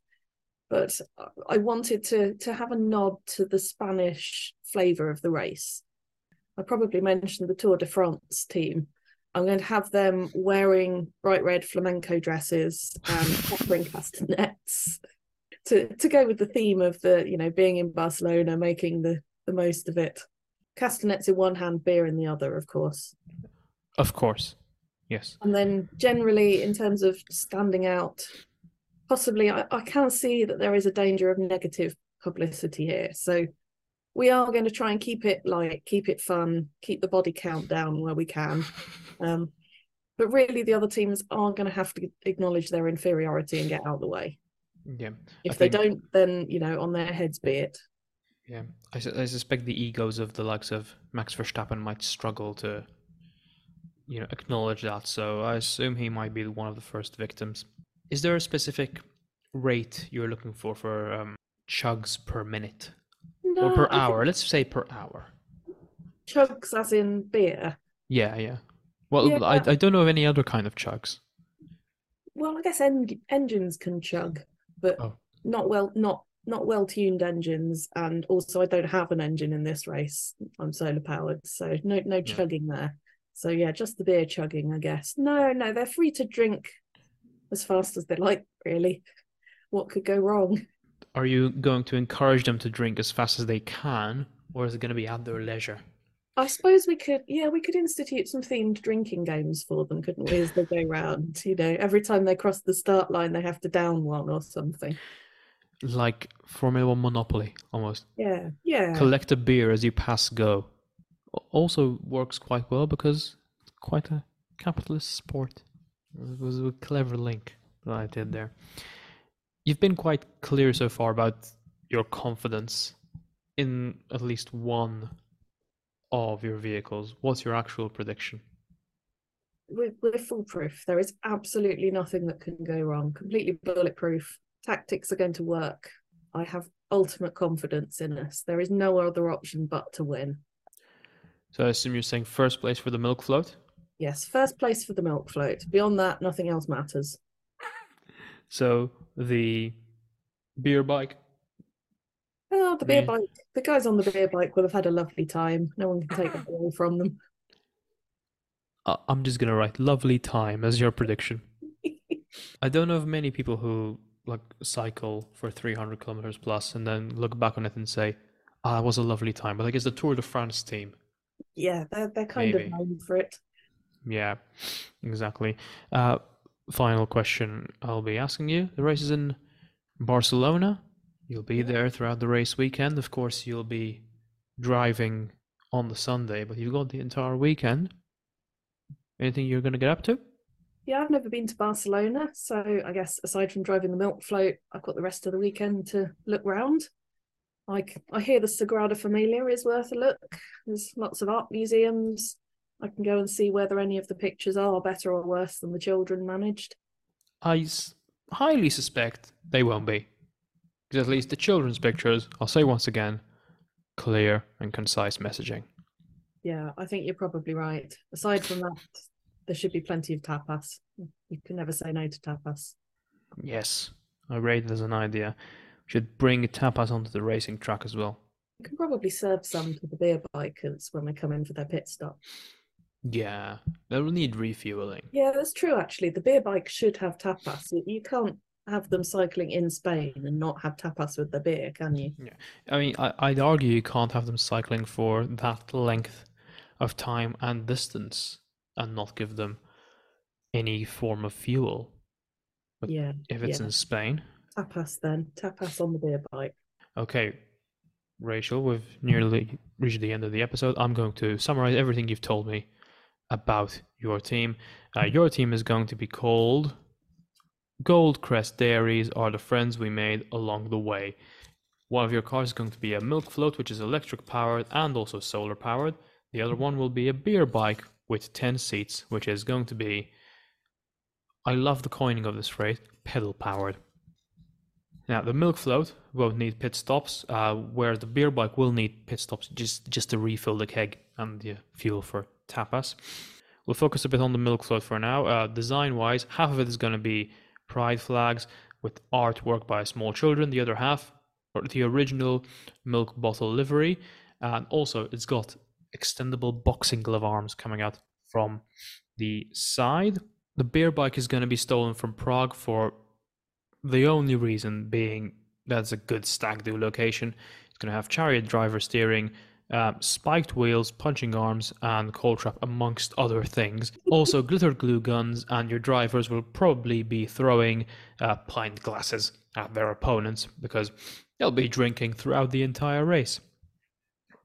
But I wanted to to have a nod to the Spanish flavour of the race. I probably mentioned the Tour de France team. I'm going to have them wearing bright red flamenco dresses and offering castanets to to go with the theme of the you know being in Barcelona, making the the most of it. Castanets in one hand, beer in the other, of course. Of course. Yes. And then generally, in terms of standing out, possibly I, I can see that there is a danger of negative publicity here. So we are going to try and keep it light, keep it fun, keep the body count down where we can. Um, but really, the other teams are going to have to acknowledge their inferiority and get out of the way. Yeah. If I they think- don't, then you know, on their heads be it. Yeah. I, su- I suspect the egos of the likes of Max Verstappen might struggle to, you know, acknowledge that. So I assume he might be one of the first victims. Is there a specific rate you're looking for for um, chugs per minute No, or per I hour? Let's say per hour. chugs as in beer. Yeah, yeah. Well, Yeah. I, I don't know of any other kind of chugs. Well, I guess en- engines can chug, but Oh. not well, not not well tuned engines. And also, I don't have an engine in this race. I'm solar powered, so no no chugging there. So yeah, just the beer chugging, I guess. No, no, they're free to drink as fast as they like. Really, what could go wrong? Are you going to encourage them to drink as fast as they can, or is it going to be at their leisure? I suppose we could, yeah, we could institute some themed drinking games for them, couldn't we? As they go round, you know, every time they cross the start line, they have to down one or something. Like Formula One Monopoly, almost. Yeah, yeah. Collect a beer as you pass go. Also works quite well because it's quite a capitalist sport. It was a clever link that I did there. You've been quite clear so far about your confidence in at least one of your vehicles. What's your actual prediction? we're, we're foolproof. There is absolutely nothing that can go wrong. Completely bulletproof. Tactics are going to work. I have ultimate confidence in us. There is no other option but to win. So I assume you're saying first place for the milk float. Yes, first place for the milk float. Beyond that, nothing else matters. So the beer bike. Oh, the beer Yeah. bike. The guys on the beer bike will have had a lovely time. No one can take it away from them. I- I'm just gonna write lovely time as your prediction. I don't know of many people who like cycle for 300 kilometers plus and then look back on it and say, "Ah, it was a lovely time." But I guess the Tour de France team, yeah, they're they're kind Maybe. of known for it. Yeah, exactly. Uh, final question I'll be asking you: the race is in Barcelona. You'll be there throughout the race weekend. Of course, you'll be driving on the Sunday, but you've got the entire weekend. Anything you're gonna get up to? Yeah, I've never been to Barcelona, so I guess aside from driving the milk float, I've got the rest of the weekend to look round. I hear the Sagrada Familia is worth a look. There's lots of art museums. I can go and see whether any of the pictures are better or worse than the children managed. I s- highly suspect they won't be. Because at least the children's pictures, I'll say once again, clear and concise messaging. Yeah, I think you're probably right. Aside from that, there should be plenty of tapas. You can never say no to tapas. Yes, I rate it as an idea. We should bring tapas onto the racing track as well. You can probably serve some to the beer bikers when they come in for their pit stop. Yeah, they'll need refueling. Yeah, that's true. Actually, the beer bike should have tapas. You- can't have them cycling in Spain and not have tapas with the beer, can you? Yeah, I mean, I, I'd argue you can't have them cycling for that length of time and distance and not give them any form of fuel. But yeah, If it's yeah. in Spain, tapas then. Tapas on the beer bike. Okay, Rachel, we've nearly reached the end of the episode. I'm going to summarize everything you've told me about your team. Uh, your team is going to be called Goldcrest Dairies are the friends we made along the way. One of your cars is going to be a milk float, which is electric powered and also solar powered. The other one will be a beer bike with 10 seats, which is going to be, I love the coining of this phrase, pedal powered. Now, the milk float won't need pit stops, uh, where the beer bike will need pit stops just, just to refill the keg and the fuel for tapas. We'll focus a bit on the milk float for now. Uh, design wise, half of it is going to be pride flags with artwork by small children, the other half, or the original milk bottle livery. And also, it's got extendable boxing glove arms coming out from the side. The beer bike is going to be stolen from Prague for the only reason being that's a good stag do location. It's going to have chariot driver steering, uh, spiked wheels, punching arms, and caltrop, amongst other things. Also, glitter glue guns, and your drivers will probably be throwing uh, pint glasses at their opponents because they'll be drinking throughout the entire race.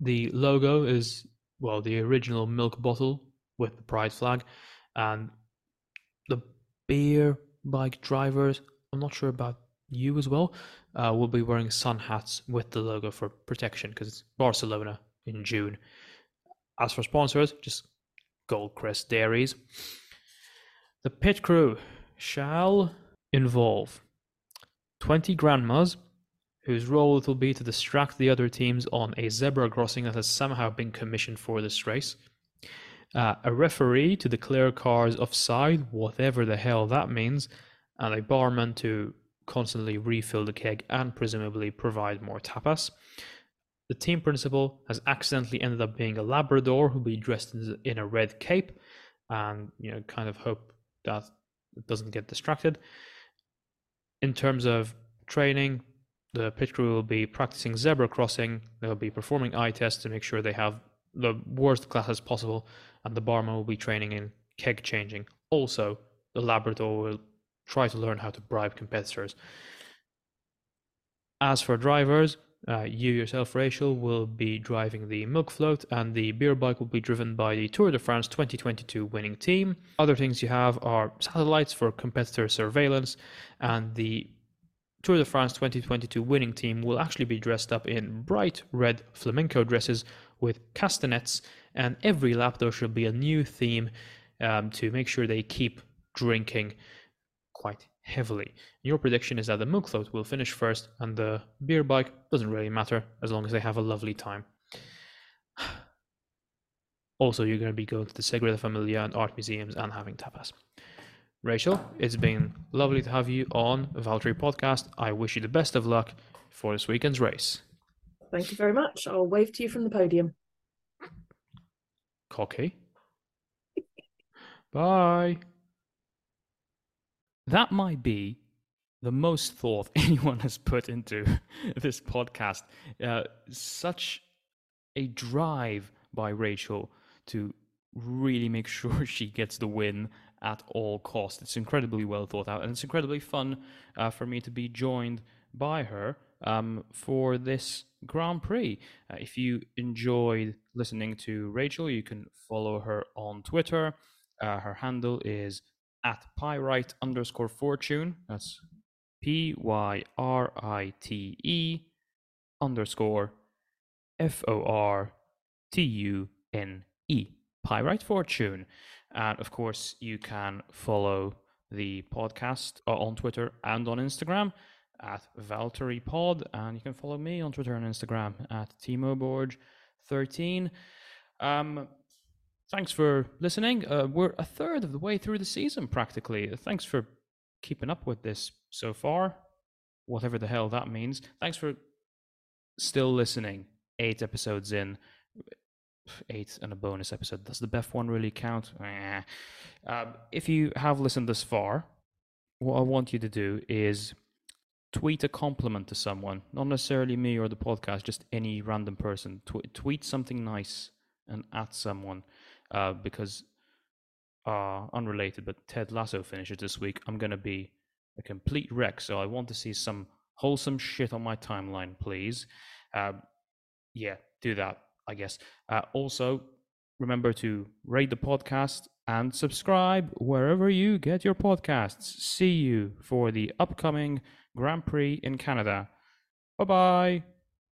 The logo is, well, the original milk bottle with the pride flag, and the beer bike drivers I'm not sure about you as well, uh, will be wearing sun hats with the logo for protection because it's Barcelona in June. As for sponsors, just Goldcrest Dairies. The pit crew shall involve 20 grandmas whose role it will be to distract the other teams on a zebra crossing that has somehow been commissioned for this race. Uh, a referee to declare cars offside, whatever the hell that means, and a barman to constantly refill the keg and presumably provide more tapas. The team principal has accidentally ended up being a Labrador who'll be dressed in a red cape, and you know, kind of hope that doesn't get distracted. In terms of training, the pit crew will be practicing zebra crossing. They'll be performing eye tests to make sure they have the worst classes possible, and the barman will be training in keg changing. Also, the Labrador will try to learn how to bribe competitors. As for drivers, uh, you yourself, Rachel, will be driving the milk float, and the beer bike will be driven by the Tour de France 2022 winning team. Other things you have are satellites for competitor surveillance, and the Tour de France 2022 winning team will actually be dressed up in bright red flamenco dresses with castanets, and every lap there should be a new theme um, to make sure they keep drinking quite heavily. Your prediction is that the milk float will finish first and the beer bike doesn't really matter as long as they have a lovely time. Also, you're going to be going to the Sagrada Familia and art museums and having tapas. Rachel, it's been lovely to have you on Valtteri Podcast. I wish you the best of luck for this weekend's race. Thank you very much. I'll wave to you from the podium. Cocky. Bye that might be the most thought anyone has put into this podcast. Uh, such a drive by Rachel to really make sure she gets the win at all costs. It's incredibly well thought out, and it's incredibly fun uh, for me to be joined by her um, for this Grand Prix. Uh, if you enjoyed listening to Rachel, you can follow her on Twitter. Uh, her handle is at pyrite underscore fortune. That's P Y R I T E underscore F O R T U N E. Pyrite Fortune. And of course, you can follow the podcast uh, on Twitter and on Instagram at Valtteri Pod. And you can follow me on Twitter and Instagram at Timo TimoBorge13. Um, thanks for listening. Uh, we're a third of the way through the season practically. Thanks for keeping up with this so far, whatever the hell that means. Thanks for still listening. Eight episodes in, eight and a bonus episode. Does the Beth one really count? Um, if you have listened this far, what I want you to do is tweet a compliment to someone, not necessarily me or the podcast, just any random person. Tw- tweet something nice and at someone uh, because uh, unrelated, but Ted Lasso finishes this week. I'm going to be a complete wreck, so I want to see some wholesome shit on my timeline, please. Uh, yeah, do that, I guess. Uh, also, Remember to rate the podcast and subscribe wherever you get your podcasts. See you for the upcoming Grand Prix in Canada. Bye bye.